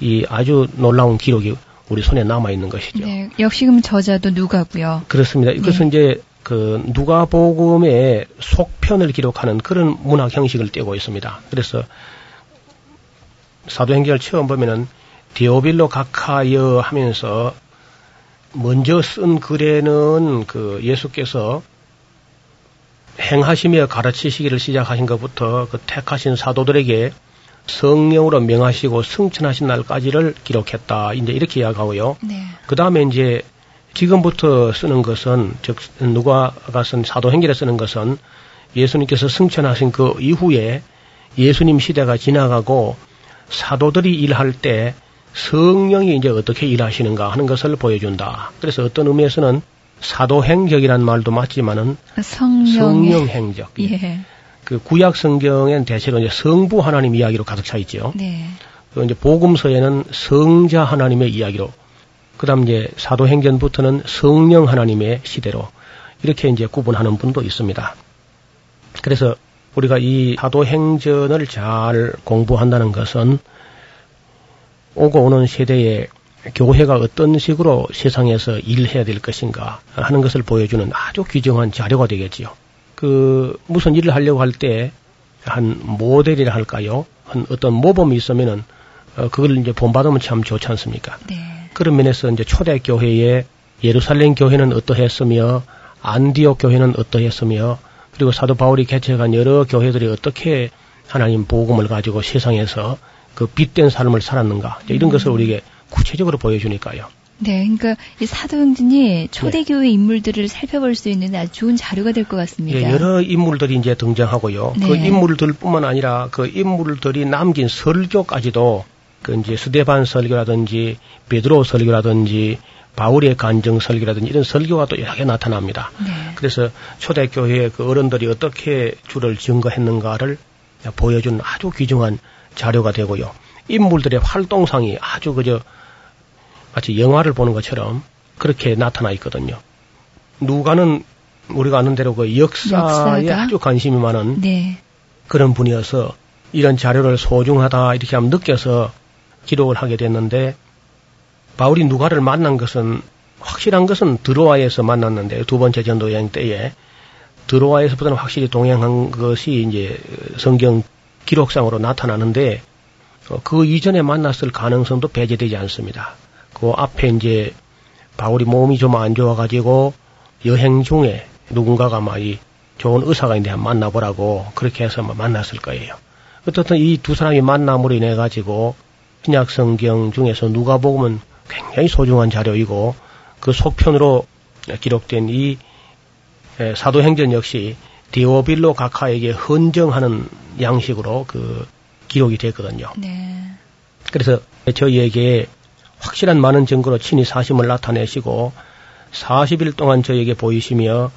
이 아주 놀라운 기록이 우리 손에 남아 있는 것이죠. 네. 역시 그럼 저자도 누가고요. 그렇습니다. 이것은 이제 그 누가복음의 속편을 기록하는 그런 문학 형식을 띠고 있습니다. 그래서 사도행전을 처음 보면은 디오빌로 각하여 하면서 먼저 쓴 글에는 그 예수께서 행하시며 가르치시기를 시작하신 것부터 그 택하신 사도들에게 성령으로 명하시고 승천하신 날까지를 기록했다. 이제 이렇게 이야기하고요. 네. 그 다음에 이제 지금부터 쓰는 것은 즉 누가가 쓴 사도행전에 쓰는 것은 예수님께서 승천하신 그 이후에 예수님 시대가 지나가고 사도들이 일할 때 성령이 이제 어떻게 일하시는가 하는 것을 보여준다. 그래서 어떤 의미에서는 사도행적이라는 말도 맞지만은 성령의 성령 행적. 예. 그 구약 성경엔 대체로 이제 성부 하나님 이야기로 가득 차 있죠. 네. 그 이제 복음서에는 성자 하나님의 이야기로, 그다음 이제 사도행전부터는 성령 하나님의 시대로 이렇게 이제 구분하는 분도 있습니다. 그래서 우리가 이 사도행전을 잘 공부한다는 것은 오고 오는 세대에 교회가 어떤 식으로 세상에서 일해야 될 것인가 하는 것을 보여주는 아주 귀중한 자료가 되겠지요. 그 무슨 일을 하려고 할 때 한 모델이라 할까요? 한 어떤 모범이 있으면은 어, 그걸 이제 본받으면 참 좋지 않습니까? 그런 면에서 이제 초대 교회에 예루살렘 교회는 어떠했으며 안디옥 교회는 어떠했으며 그리고 사도 바울이 개척한 여러 교회들이 어떻게 하나님 복음을 가지고 세상에서 그 빛된 삶을 살았는가 이런 것을 우리에게 구체적으로 보여주니까요. 네, 그러니까 이 사도행전이 초대교회 인물들을 살펴볼 수 있는 아주 좋은 자료가 될 것 같습니다. 예, 여러 인물들이 이제 등장하고요. 네. 그 인물들뿐만 아니라 그 인물들이 남긴 설교까지도 그 이제 스데반 설교라든지 베드로 설교라든지 바울의 간증 설교라든지 이런 설교가 또 여러 개 나타납니다. 그래서 초대교회의 그 어른들이 어떻게 주를 증거했는가를 보여준 아주 귀중한 자료가 되고요. 인물들의 활동상이 아주 그저 마치 영화를 보는 것처럼 그렇게 나타나 있거든요. 누가는 우리가 아는 대로 그 역사에 역사가? 아주 관심이 많은 네. 그런 분이어서 이런 자료를 소중하다 이렇게 한번 느껴서 기록을 하게 됐는데 바울이 누가를 만난 것은 확실한 것은 드로아에서 만났는데 두 번째 전도 여행 때에 드로아에서보다는 확실히 동행한 것이 이제 성경 기록상으로 나타나는데 어, 그 이전에 만났을 가능성도 배제되지 않습니다. 그 앞에 이제 바울이 몸이 좀 안 좋아가지고 여행 중에 누군가가 막이 좋은 의사가 있는데 한번 만나보라고 그렇게 해서 뭐 만났을 거예요. 어떻든 이 두 사람이 만남으로 인해 가지고 신약 성경 중에서 누가 보면 굉장히 소중한 자료이고 그 속편으로 기록된 이 에, 사도행전 역시 디오빌로 각하에게 헌정하는 양식으로 그 기록이 됐거든요. 그래서 저희에게 확실한 많은 증거로 친히 사심을 나타내시고 40일 동안 저에게 보이시며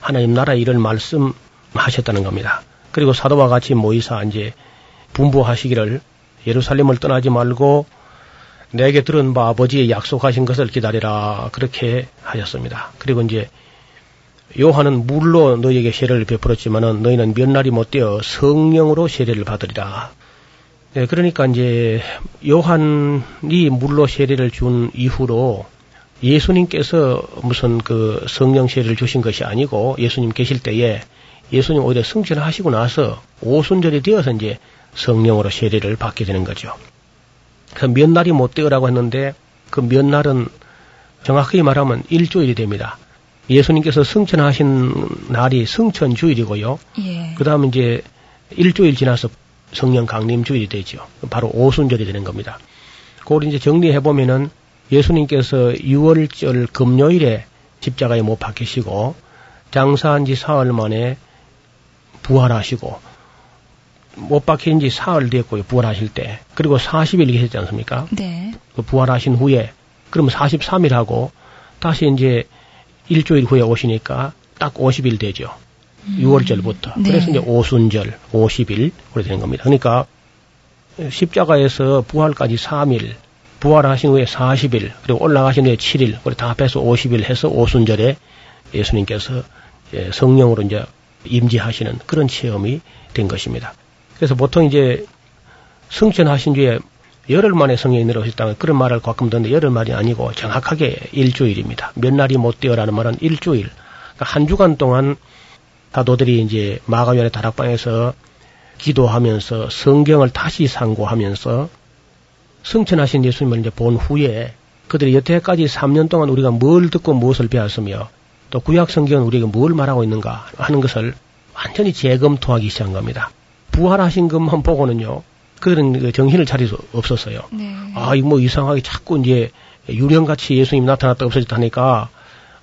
하나님 나라 일을 말씀하셨다는 겁니다. 그리고 사도와 같이 모이사 이제 분부하시기를 예루살렘을 떠나지 말고 내게 들은 바 아버지의 약속하신 것을 기다리라 그렇게 하셨습니다. 그리고 이제 요한은 물로 너희에게 세례를 베풀었지만은 너희는 몇 날이 못되어 성령으로 세례를 받으리라. 네, 그러니까 이제 요한이 물로 세례를 준 이후로 예수님께서 무슨 그 성령 세례를 주신 것이 아니고 예수님 계실 때에 예수님 오히려 승천하시고 나서 오순절이 되어서 이제 성령으로 세례를 받게 되는 거죠. 그몇 날이 못 되어라고 했는데 그 몇 날은 정확하게 말하면 일주일이 됩니다. 예수님께서 승천하신 날이 승천 주일이고요. 예. 그 다음에 이제 일주일 지나서 성령 강림 주일이 되죠. 바로 오순절이 되는 겁니다. 그걸 이제 정리해 보면은 예수님께서 6월절 금요일에 십자가에 못 박히시고 장사한 지 사흘 만에 부활하시고 못 박힌 지 사흘 됐고요. 부활하실 때. 그리고 40일 계셨지 않습니까? 네. 그 부활하신 후에 그러면 43일 하고 다시 이제 일주일 후에 오시니까 딱 50일 되죠. 6월절부터. 네. 그래서 이제 오순절 50일 그렇게 되는 겁니다. 그러니까 십자가에서 부활까지 3일, 부활하신 후에 40일, 그리고 올라가신 후에 7일, 그리고 다 합해서 50일 해서 오순절에 예수님께서 예, 성령으로 이제 임재하시는 그런 체험이 된 것입니다. 그래서 보통 이제 승천하신 뒤에 열흘 만에 성령이 내려오셨다는 그런 말을 가끔 듣는데 열흘 말이 아니고 정확하게 일주일입니다. 몇 날이 못 되어라는 말은 일주일. 그러니까 한 주간 동안 사도들이 이제 마가연의 다락방에서 기도하면서 성경을 다시 상고하면서 승천하신 예수님을 이제 본 후에 그들이 여태까지 3년 동안 우리가 뭘 듣고 무엇을 배웠으며 또 구약 성경은 우리에게 뭘 말하고 있는가 하는 것을 완전히 재검토하기 시작한 겁니다. 부활하신 것만 보고는요, 그들은 그 정신을 차릴 수 없었어요. 아, 이뭐 이상하게 자꾸 이제 유령같이 예수님 나타났다 없어졌다 하니까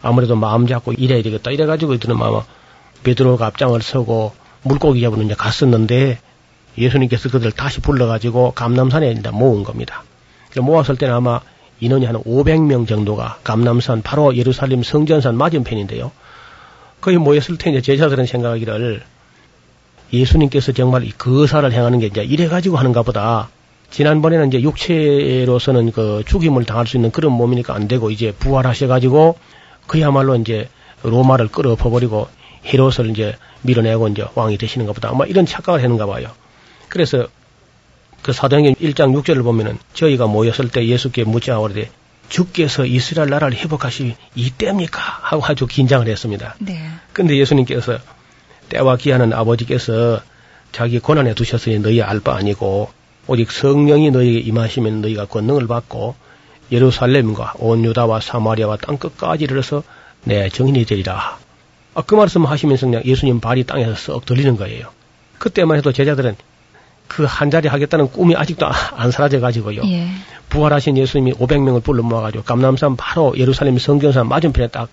아무래도 마음 잡고 이래야 되겠다. 이래가지고 이들은 아마 베드로가 앞장을 서고 물고기 잡으러 이제 갔었는데 예수님께서 그들을 다시 불러가지고 감남산에 이제 모은 겁니다. 모았을 때는 아마 인원이 한 500명 정도가 감남산 바로 예루살렘 성전산 맞은편인데요. 거기 모였을 때 이제 제자들은 생각하기를 예수님께서 정말 이 거사를 행하는 게 이제 이래 가지고 하는가 보다. 지난번에는 이제 육체로서는 그 죽임을 당할 수 있는 그런 몸이니까 안 되고 이제 부활하셔 가지고 그야말로 이제 로마를 끌어퍼버리고 헤롯을 이제 밀어내고 이제 왕이 되시는 것보다 아마 이런 착각을 했는가 봐요. 그래서 그 사도행전 1장 6절을 보면은 저희가 모였을 때 예수께 묻자 오르되 주께서 이스라엘 나라를 회복하시 이때입니까? 하고 아주 긴장을 했습니다. 네. 근데 예수님께서 때와 기하는 아버지께서 자기 고난에 두셨으니 너희 알 바 아니고 오직 성령이 너희에게 임하시면 너희가 권능을 받고 예루살렘과 온 유다와 사마리아와 땅 끝까지 이르러서 내 정인이 되리라. 아, 그 말씀 하시면서 그냥 예수님 발이 땅에서 썩 들리는 거예요. 그때만 해도 제자들은 그 한 자리 하겠다는 꿈이 아직도 안 사라져 가지고요. 예. 부활하신 예수님이 500명을 불러 모아가지고 감남산 바로 예루살렘 성전산 맞은편에 딱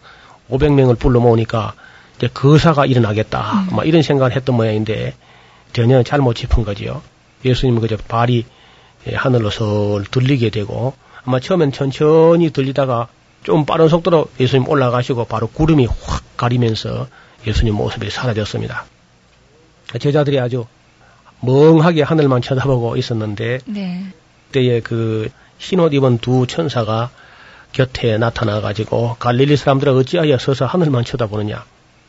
500명을 불러 모으니까 이제 거사가 일어나겠다. 막 이런 생각을 했던 모양인데 전혀 잘못 짚은 거지요. 예수님은 그저 발이 예, 하늘로 설 들리게 되고 아마 처음엔 천천히 들리다가 좀 빠른 속도로 예수님 올라가시고 바로 구름이 확 가리면서 예수님 모습이 사라졌습니다. 제자들이 아주 멍하게 하늘만 쳐다보고 있었는데 네. 그때에 그 흰옷 입은 두 천사가 곁에 나타나 가지고 갈릴리 사람들아 어찌하여 서서 하늘만 쳐다보느냐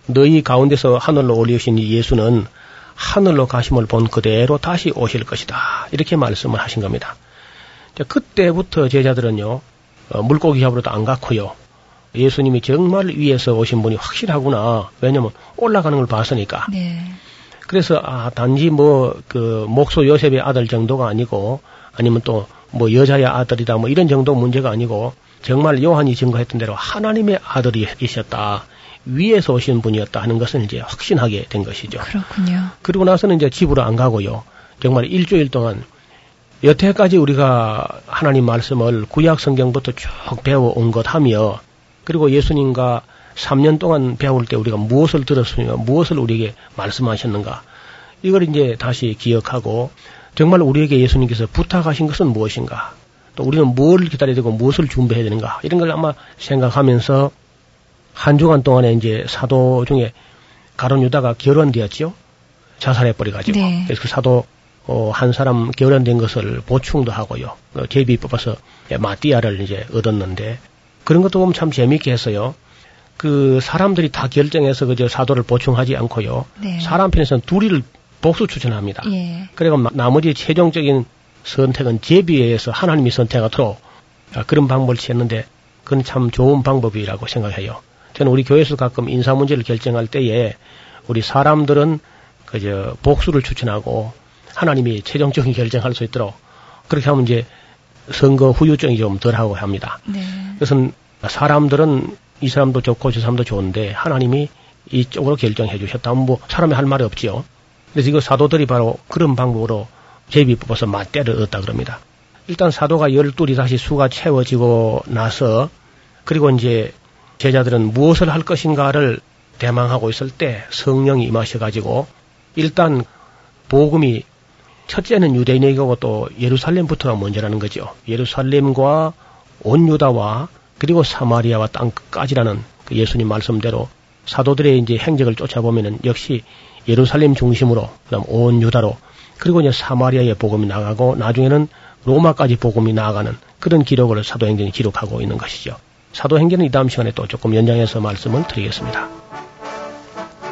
너희 가운데서 하늘로 올리신 이 예수는 하늘로 가심을 본 그대로 다시 오실 것이다 이렇게 말씀을 하신 겁니다. 자, 그때부터 제자들은요 어, 물고기 잡으러도 안 갔고요. 예수님이 정말 위에서 오신 분이 확실하구나. 왜냐면 올라가는 걸 봤으니까. 네. 그래서 아 단지 뭐 그 목소 요셉의 아들 정도가 아니고 아니면 또 뭐 여자의 아들이다 뭐 이런 정도 문제가 아니고 정말 요한이 증거했던 대로 하나님의 아들이셨다. 위에서 오신 분이었다 하는 것은 이제 확신하게 된 것이죠. 그렇군요. 그리고 나서는 이제 집으로 안 가고요. 정말 일주일 동안 여태까지 우리가 하나님 말씀을 구약 성경부터 쭉 배워온 것 하며 그리고 예수님과 3년 동안 배울 때 우리가 무엇을 들었으며 무엇을 우리에게 말씀하셨는가 이걸 이제 다시 기억하고 정말 우리에게 예수님께서 부탁하신 것은 무엇인가 또 우리는 뭘 기다려야 되고 무엇을 준비해야 되는가 이런 걸 아마 생각하면서 한 주간 동안에 이제 사도 중에 가론 유다가 결혼되었지요 자살해 버려 가지고 네. 그래서 그 사도 어, 한 사람 결혼된 것을 보충도 하고요 어, 제비 뽑아서 마띠아를 이제 얻었는데 그런 것도 보면 참 재미있게 했어요. 그 사람들이 다 결정해서 그저 사도를 보충하지 않고요. 네. 사람 편에서는 둘이를 복수 추천합니다. 예. 그리고 마- 나머지 최종적인 선택은 제비에 의해서 하나님이 선택하도록 아, 그런 방법을 취했는데 그건 참 좋은 방법이라고 생각해요. 저는 우리 교회에서 가끔 인사 문제를 결정할 때에 우리 사람들은 그저 복수를 추천하고 하나님이 최종적인 결정할 수 있도록 그렇게 하면 이제 선거 후유증이 좀 덜하고 합니다. 네. 그것은 사람들은 이 사람도 좋고 저 사람도 좋은데 하나님이 이쪽으로 결정해 주셨다면 뭐 사람이 할 말이 없지요. 그래서 이거 사도들이 바로 그런 방법으로 제비 뽑아서 맞대를 얻었다 그럽니다. 일단 사도가 열둘이 다시 수가 채워지고 나서 그리고 이제 제자들은 무엇을 할 것인가를 대망하고 있을 때 성령이 임하셔 가지고 일단 복음이 첫째는 유대인에게고 또 예루살렘부터가 먼저라는 거죠. 예루살렘과 온 유다와 그리고 사마리아와 땅 끝까지라는 그 예수님 말씀대로 사도들의 이제 행적을 쫓아보면은 역시 예루살렘 중심으로 그다음 온 유다로 그리고 이제 사마리아의 복음이 나가고 나중에는 로마까지 복음이 나아가는 그런 기록을 사도행전이 기록하고 있는 것이죠. 사도행전은 이 다음 시간에 또 조금 연장해서 말씀을 드리겠습니다.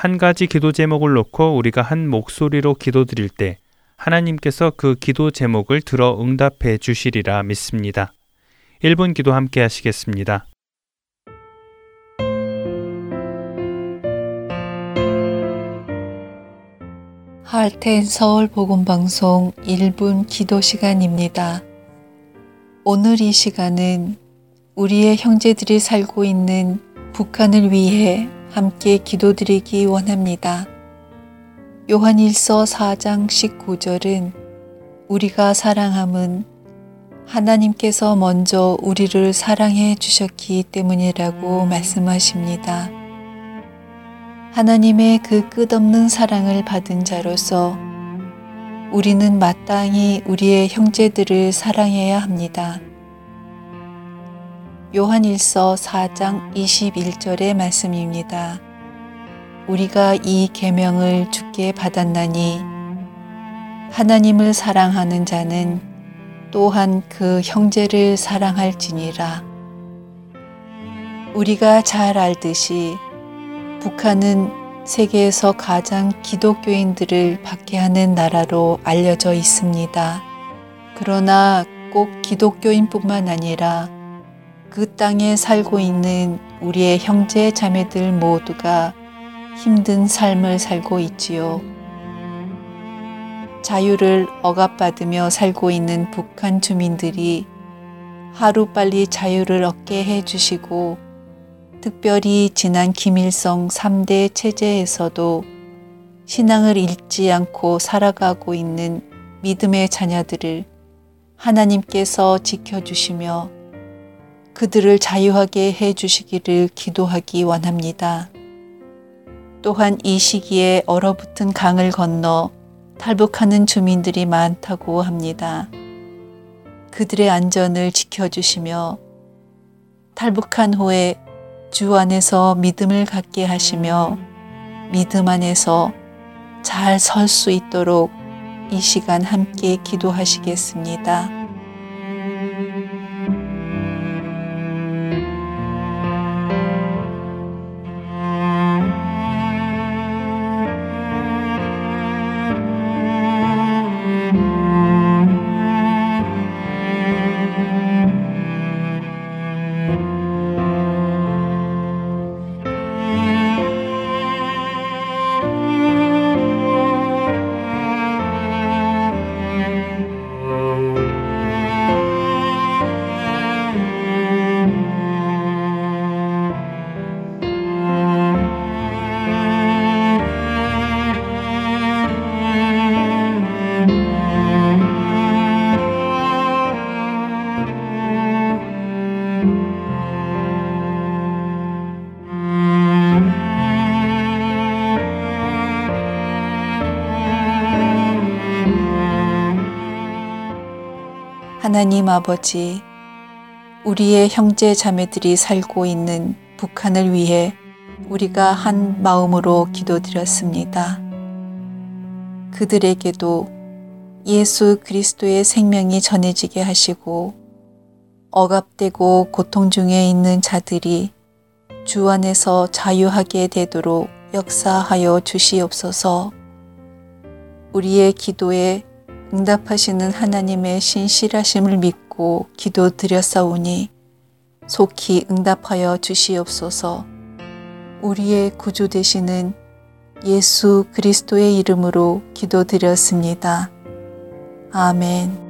한 가지 기도 제목을 놓고 우리가 한 목소리로 기도드릴 때 하나님께서 그 기도 제목을 들어 응답해 주시리라 믿습니다. 1분 기도 함께 하시겠습니다. 할텐 서울 복음 방송 1분 기도 시간입니다. 오늘 이 시간은 우리의 형제들이 살고 있는 북한을 위해 함께 기도드리기 원합니다. 요한일서 4장 19절은 우리가 사랑함은 하나님께서 먼저 우리를 사랑해 주셨기 때문이라고 말씀하십니다. 하나님의 그 끝없는 사랑을 받은 자로서 우리는 마땅히 우리의 형제들을 사랑해야 합니다. 요한일서 4장 21절의 말씀입니다. 우리가 이 계명을 주께 받았나니 하나님을 사랑하는 자는 또한 그 형제를 사랑할지니라. 우리가 잘 알듯이 북한은 세계에서 가장 기독교인들을 박해하는 나라로 알려져 있습니다. 그러나 꼭 기독교인뿐만 아니라 그 땅에 살고 있는 우리의 형제 자매들 모두가 힘든 삶을 살고 있지요. 자유를 억압받으며 살고 있는 북한 주민들이 하루빨리 자유를 얻게 해주시고 특별히 지난 김일성 3대 체제에서도 신앙을 잃지 않고 살아가고 있는 믿음의 자녀들을 하나님께서 지켜주시며 그들을 자유하게 해 주시기를 기도하기 원합니다. 또한 이 시기에 얼어붙은 강을 건너 탈북하는 주민들이 많다고 합니다. 그들의 안전을 지켜주시며 탈북한 후에 주 안에서 믿음을 갖게 하시며 믿음 안에서 잘 설 수 있도록 이 시간 함께 기도하시겠습니다. 하나님 아버지, 우리의 형제 자매들이 살고 있는 북한을 위해 우리가 한 마음으로 기도드렸습니다. 그들에게도 예수 그리스도의 생명이 전해지게 하시고 억압되고 고통 중에 있는 자들이 주 안에서 자유하게 되도록 역사하여 주시옵소서 우리의 기도에 응답하시는 하나님의 신실하심을 믿고 기도드렸사오니 속히 응답하여 주시옵소서 우리의 구주 되시는 예수 그리스도의 이름으로 기도드렸습니다. 아멘.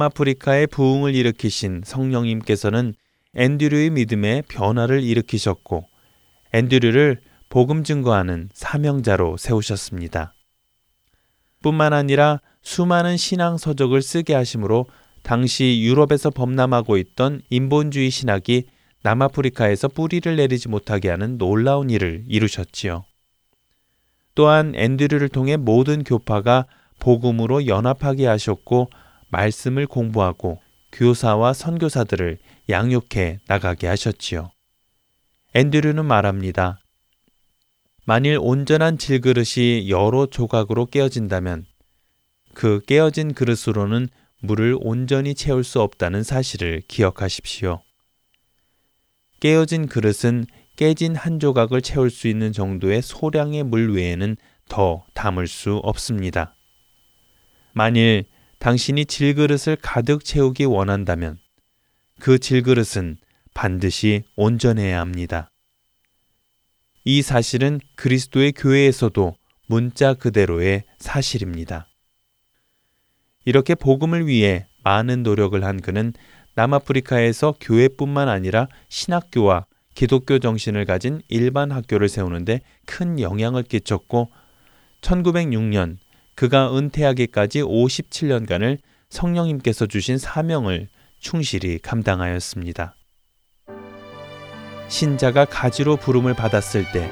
남아프리카의 부흥을 일으키신 성령님께서는 앤드류의 믿음에 변화를 일으키셨고 앤드류를 복음 증거하는 사명자로 세우셨습니다. 뿐만 아니라 수많은 신앙 서적을 쓰게 하심으로 당시 유럽에서 범람하고 있던 인본주의 신학이 남아프리카에서 뿌리를 내리지 못하게 하는 놀라운 일을 이루셨지요. 또한 앤드류를 통해 모든 교파가 복음으로 연합하게 하셨고 말씀을 공부하고 교사와 선교사들을 양육해 나가게 하셨지요. 앤드류는 말합니다. 만일 온전한 질그릇이 여러 조각으로 깨어진다면 그 깨어진 그릇으로는 물을 온전히 채울 수 없다는 사실을 기억하십시오. 깨어진 그릇은 깨진 한 조각을 채울 수 있는 정도의 소량의 물 외에는 더 담을 수 없습니다. 만일 당신이 질그릇을 가득 채우기 원한다면 그 질그릇은 반드시 온전해야 합니다. 이 사실은 그리스도의 교회에서도 문자 그대로의 사실입니다. 이렇게 복음을 위해 많은 노력을 한 그는 남아프리카에서 교회뿐만 아니라 신학교와 기독교 정신을 가진 일반 학교를 세우는데 큰 영향을 끼쳤고 1906년 그가 은퇴하기까지 57년간을 성령님께서 주신 사명을 충실히 감당하였습니다. 신자가 가지로 부름을 받았을 때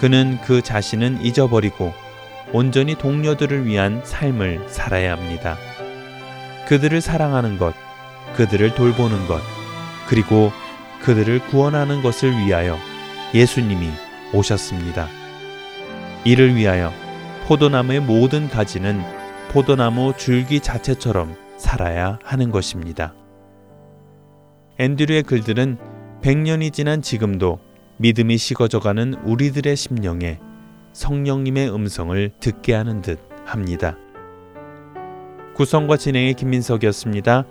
그는 그 자신은 잊어버리고 온전히 동료들을 위한 삶을 살아야 합니다. 그들을 사랑하는 것, 그들을 돌보는 것, 그리고 그들을 구원하는 것을 위하여 예수님이 오셨습니다. 이를 위하여 포도나무의 모든 가지는 포도나무 줄기 자체처럼 살아야 하는 것입니다. 앤드류의 글들은 100년이 지난 지금도 믿음이 식어져가는 우리들의 심령에 성령님의 음성을 듣게 하는 듯 합니다. 구성과 진행의 김민석이었습니다.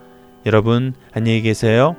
여러분 안녕히 계세요.